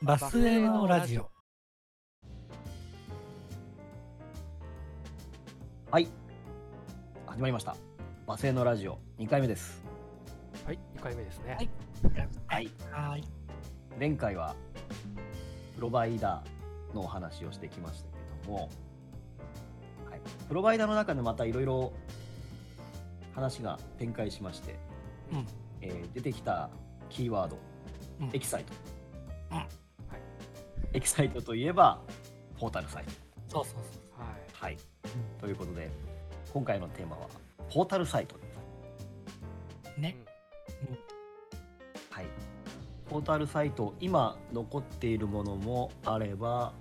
バスへのラジオ。はい。始まりました。バスへのラジオ2回目です。はい、2回目ですね。はいはい。はい。前回はプロバイダーのお話をしてきましたけども、はい、プロバイダーの中でまたいろいろ話が展開しまして、うん。えー出てきたキーワード、うん Excite。Excite といえば、ポータルサイト。そうそうそう。はい。はい。ということで、今回のテーマは、ポータルサイトです。ね。はい。ポータルサイト、今残っているものもあれば、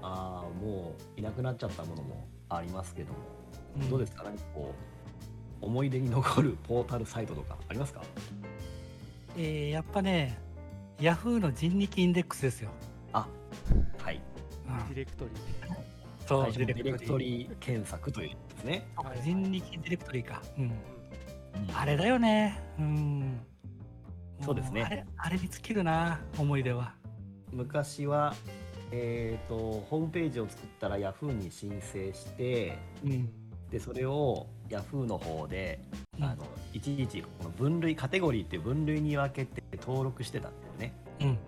あーもういなくなっちゃったものもありますけども、んどうですか、何かこう、思い出に残る ポータルサイトとかありますか？えー、やっぱね、ヤフーの人力インデックスですよ。あ、ィレクトリー。そう、ディレクトリー検索というですね。そうかはい人力ディレクトリーか。うん。うんあれだよね。うん。そうですねもあれ、あれに尽きるな、思い出は。昔は、えー、とホームページを作ったら Yahoo に申請してうん。でそれを Yahoo の方でうんあのいちいちこの分類カテゴリーっていう分類に分けて登録してたんだよねうん。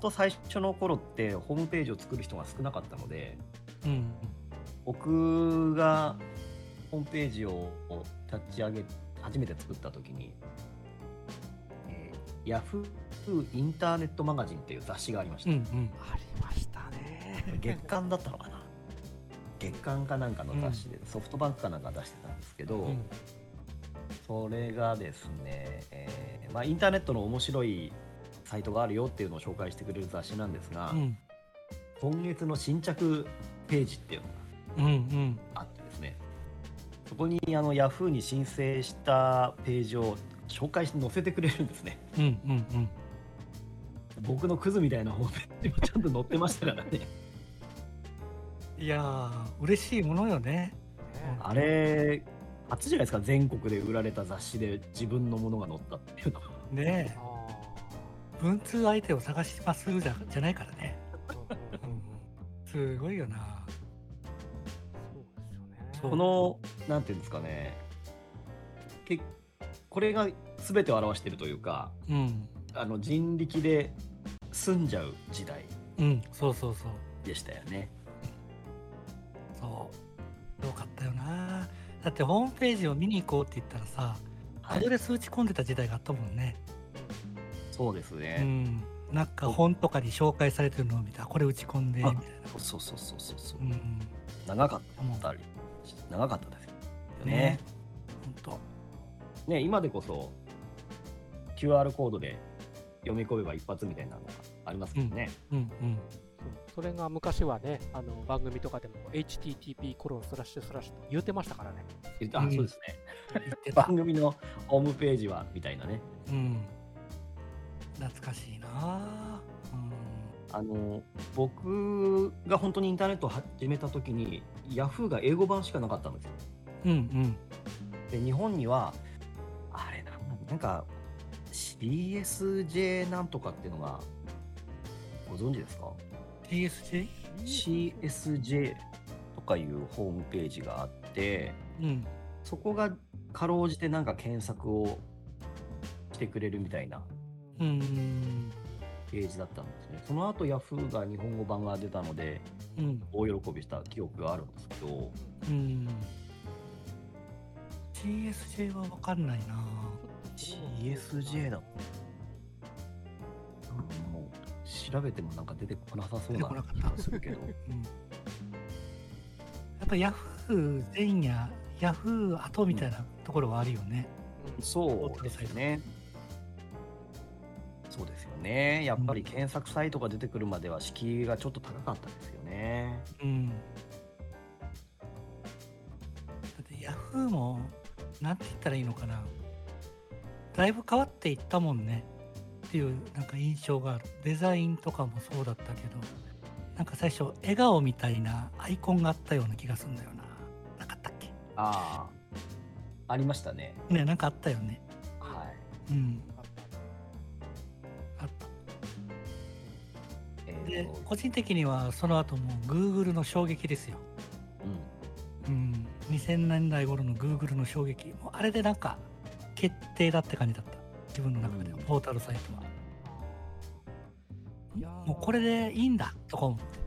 本当最初の頃ってホームページを作る人が少なかったのでうん。僕がホームページを立ち上げ初めて作った時に、えー、Yahoo インターネットマガジンっていう雑誌がありました、うん。うん。ありましたね。月刊だったのかな月刊かなんかの雑誌で、ソフトバンクかなんか出してたんですけど、うんそれがですね、えーまあ、インターネットの面白いサイトがあるよっていうのを紹介してくれる雑誌なんですが、うん。今月の新着ページっていうのがうん。うん。あってですねそこにあの Yahoo に申請したページを紹介して載せてくれるんですねうん。うん。うん。僕のクズみたいなホームページもちゃんと載ってましたからね いやー、嬉しいものよね。ねあれ初じゃないですか全国で売られた雑誌で自分のものが載ったっていうのはねあえ。文通相手を探しますじゃじゃないからね。すごいよな。そうですよね。このなんていうんですかねけこれが全てを表しているというかうん。あの人力で済んじゃう時代うん。そうそうそう。でしたよねそう。よかったよな。だってホームページを見に行こうって言ったらさ、はいアドレス打ち込んでた時代があったもんね。そうですうね、ん。なんか本とかに紹介されてるのを見たらこれ打ち込んで、みたいな。そうそうそうそうそう、うん。長かったり長かったですよねね。ほんと。ね今でこそ QR コードで読み込めば一発みたいなのがありますけどね、うんうん。そうそれが昔はね、あの番組とかでも HTTP コロンスラッシュスラッシュと言うてましたからね。あうんそうですね言ってた 番。組のホームページはみたいなねうん。懐かしいな。うん。あの僕が本当にインターネットを始めた時に Yahoo が英語版しかなかったんですようんうん。で日本にはあれななんか CSJ なんとかっていうのがご存知ですか？TSJ? CSJ とかいうホームページがあってうん。そこがかろうじてなんか検索をしてくれるみたいなうん。ページだったんですねその後 Yahoo が日本語版が出たのでうん。大喜びした記憶があるんですけどうん。TSJ はわかんないな。CSJ だもう調べてもなんか出てこなさそうな気がするけど うん。やっぱ Yahoo 前夜、Yahoo 後みたいなところはあるよね。そうですよねそうですよねやっぱり検索サイトが出てくるまでは敷居がちょっと高かったですよねうん。だって Yahoo も、なんて言ったらいいのかな。だいぶ変わっていったもんね。っていうなんか印象がある。デザインとかもそうだったけど、なんか最初、笑顔みたいなアイコンがあったような気がするんだよな。なかったっけ？ああありましたねね、なんかあったよね。はいうん。で個人的にはその後も Google の衝撃ですよ。うんうん、2000年代頃の Google の衝撃もうあれでなんか決定だって感じだった自分の中では、うんポータルサイトは。もうこれでいいんだとか思って。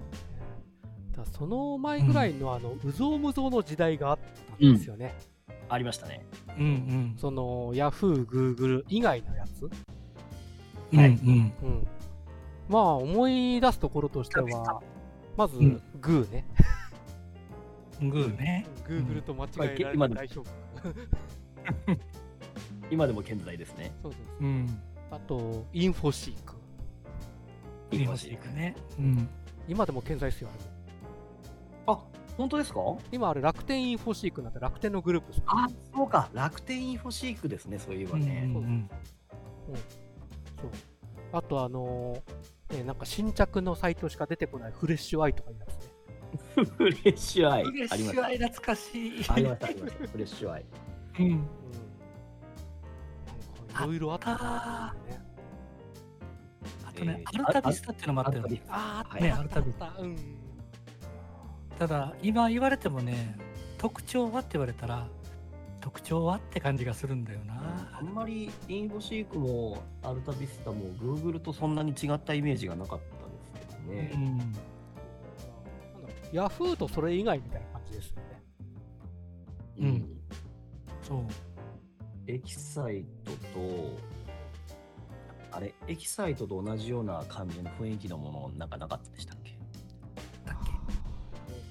その前ぐらいのあの、うぞうむぞうの時代があったんですよね。ありましたね。うんうん。その、ヤフー、グーグル以外のやつ。うんはいうん。うん。まあ、思い出すところとしては、まず、うんグーね。グーね。グーグルと間違えられ今でる代表格。今でも健在ですね。そうそうそう。うん。あと、インフォシーク。インフォシークね。うん。今でも健在ですよ、あ本当ですか？今あれ楽天インフォシークになって楽天のグループですね。あ、そうか。楽天インフォシークですね、そういえばね。うんうんそう。あとあのーね、なんか新着のサイトしか出てこないフレッシュアイとかいうやつね。フレッシュアイ。フレッシュアイ。懐かしい。ありました、ありました。フレッシュアイ。うん。うん。なんかいろいろあったね。あとね、えーアルタビスタっていうのもあったよね。あはいね、アルタビスあった。うん。タ。ただ、今言われてもね、特徴はって言われたら、特徴はって感じがするんだよな。あんまりインフォシークもアルタビスタも Google とそんなに違ったイメージがなかったですけどね。うん。なんだろうヤフーとそれ以外みたいな感じですよね。うんそう。エキサイトと、あれ、エキサイトと同じような感じの雰囲気のものなんかなかったでしたっけ？だっけ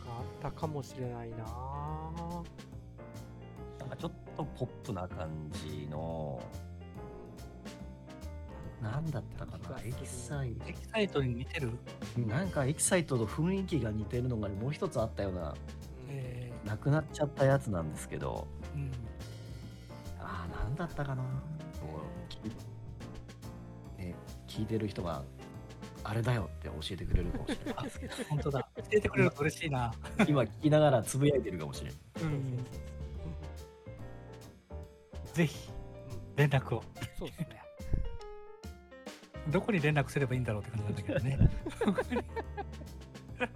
あったかもしれないなちょっとポップな感じの、なんだったかな、エキサイ、エキサイトに似てる。なんかエキサイトと雰囲気が似てるのがもう一つあったような、えなくなっちゃったやつなんですけど、ーうん、ああ、なんだったかな。きね、聞いてる人が、あれだよって教えてくれるかもしれない 本当だ。教えてくれると嬉しいな。今聞きながらつぶやいてるかもしれない。うん。ぜひ、連絡を。そうですね。どこに連絡すればいいんだろうって感じなんだけどね。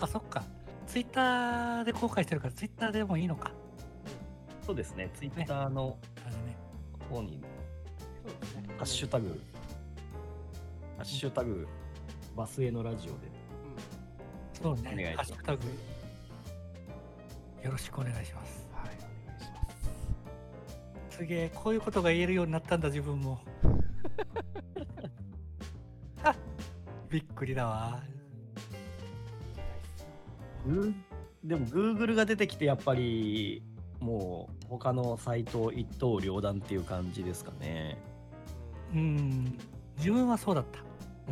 あ、そっか。ツイッターで公開してるから、ツイッターでもいいのか。そうですね、ツイッターの。方に、ね。ハッシュタグ、ハッシュタグ、バスへのラジオで。そうね。ハッシュタグ。よろしくお願いします。す。すげえ、こういうことが言えるようになったんだ、自分も。あ びっくりだわ。グーでも Google が出てきてやっぱりもう他のサイト一刀両断っていう感じですかねうん。自分はそうだった。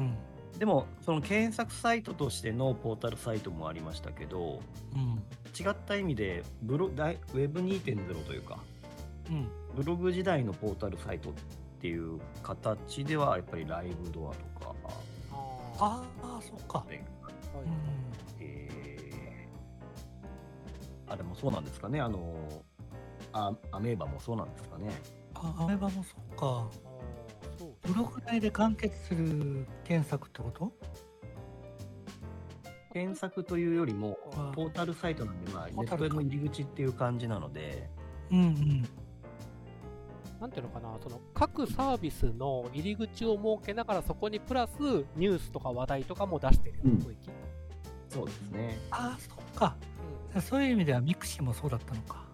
うん。でもその検索サイトとしてのポータルサイトもありましたけどうん。違った意味でブロ大 Web2.0 というかうん。ブログ時代のポータルサイトっていう形ではやっぱりライブドアとかあああ、そっか。はいうん。えーあれもそうなんですかねあのあアメーバもそうなんですかねあ、アメバもそっか。ブログ内で完結する検索ってこと？検索というよりもあポータルサイトなんで、まあ、ネットへの入り口っていう感じなので、うんうん。なんていうのかな、その各サービスの入り口を設けながら、そこにプラスニュースとか話題とかも出してるような雰囲気。そうですね。ああ、そっか。そういう意味ではミクシーもそうだったのか。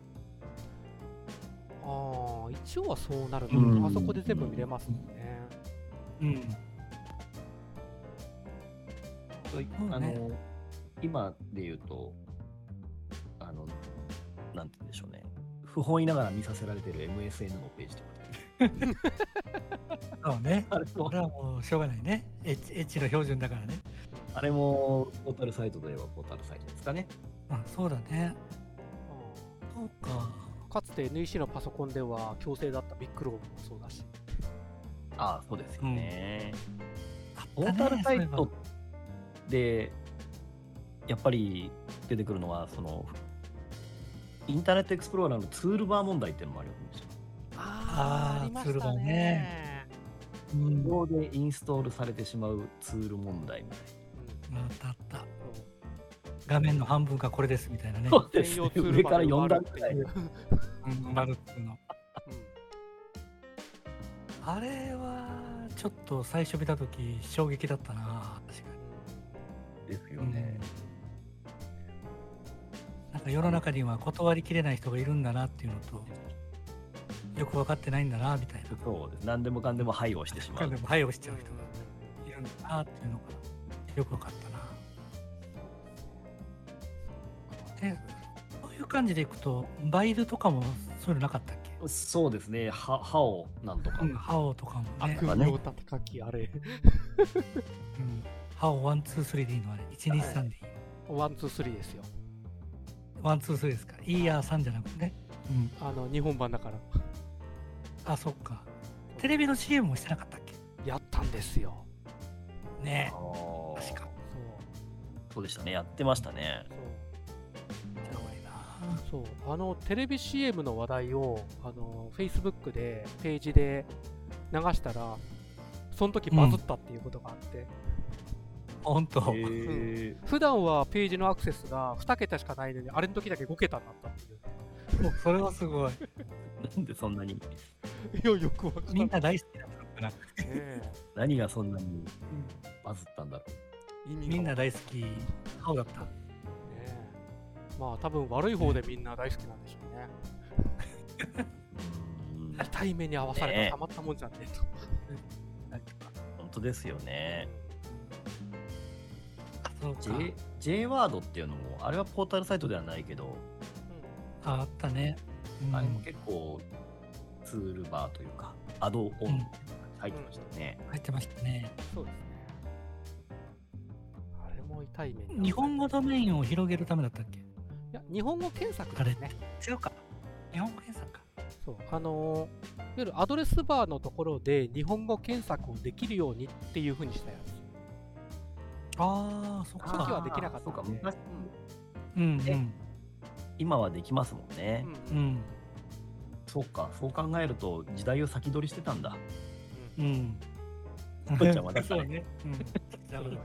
ああ、一応はそうなるの、うんあそこで全部見れますもんね。うん。そうんねあの今で言うと、あの、なんて言うんでしょうね。不本意ながら見させられてる MSN のページとかで。そうね。あれもこれはもうしょうがないね。エッチエッチの標準だからね。あれもポータルサイトといえばポータルサイトですかね。あそうだね。そうか。かつて NEC のパソコンでは強制だったビッグローブもそうだし。ああ、そうですよね。あポータルサイトで、やっぱり出てくるのは、その、インターネットエクスプローラーのツールバー問題っていうのもあるんですよ。あーりまツールバーね。うん無料でインストールされてしまうツール問題みたいな。うあったあった。画面の半分がこれですみたいなね。そうですね上からバーで4段埋まるっていううん、バルっていうの。うんあれは、ちょっと最初見たとき衝撃だったな。確かですよに。ね。なんか世の中には断りきれない人がいるんだなっていうのと、よく分かってないんだな、みたいな。そうです。何でもかんでもはいをしてしまうで。も、はいをしちゃう人がいるんだなっていうのがよく分かったな。で、そういう感じでいくと、バイルとかもそういうのなかったっけ？そうですね。は歯をなんとか。うん、ハオとかもね悪。名立て書きあれうん、ハオワン、ツー、スリーでいいのあれ。1、2、3でいい。ワンツースリーですよワン、ツー、スリーですか？いいや、3じゃなくてね。うん。あの日本版だからあ、そっか。テレビの CM もしてなかったっけ？やったんですよねあー確か。そうそうでしたね。やってましたね。そうじゃあ多いな。そうあのテレビ CM の話題をあの Facebook でページで流したらその時バズったっていうことがあって、ほんと。へえ。普段はページのアクセスが2桁しかないのにあれの時だけ5桁になったっていうねそれはすごい。なんでそんなに、いやよくわかんないみんな大好きだったのかな。ね何がそんなにバズったんだろえ意味がみんなわ大好き。ハオだった。かんないねえまあ多分悪い方でみんな大好きなんでしょうねう。うん痛い目に合わされたたまったもんじゃねえと、本当ですよね。あそうか。J, J ワードっていうのも、あれはポータルサイトではないけど、ああったね。うんあれも結構ツールバーというか、アドオンっていうのが入ってましたね。入ってましたね。そうですねあれも痛い目に日本語ドメインを広げるためだったっけ？いや日本語検索あれですね違うか。日本語検索か。そうあのーいわゆるアドレスバーのところで日本語検索をできるようにっていうふうにしたやつああ、そっその時か。はできなかったんでそうか昔うんえ今はできますもんね。うんうんうん。そうか、そう考えると時代を先取りしてたんだ。うんうん。んはだからそうね。うん。それはあり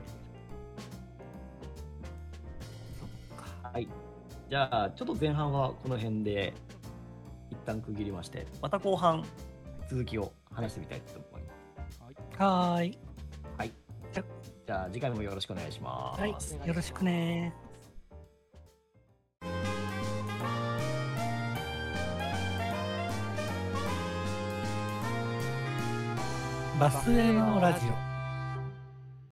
はい。じゃあ、ちょっと前半はこの辺で一旦区切りまして、また後半、続きを話してみたいと思います。はーい。じゃあ、次回もよろしくお願いします。はい。よろしくねバスへのラジオ。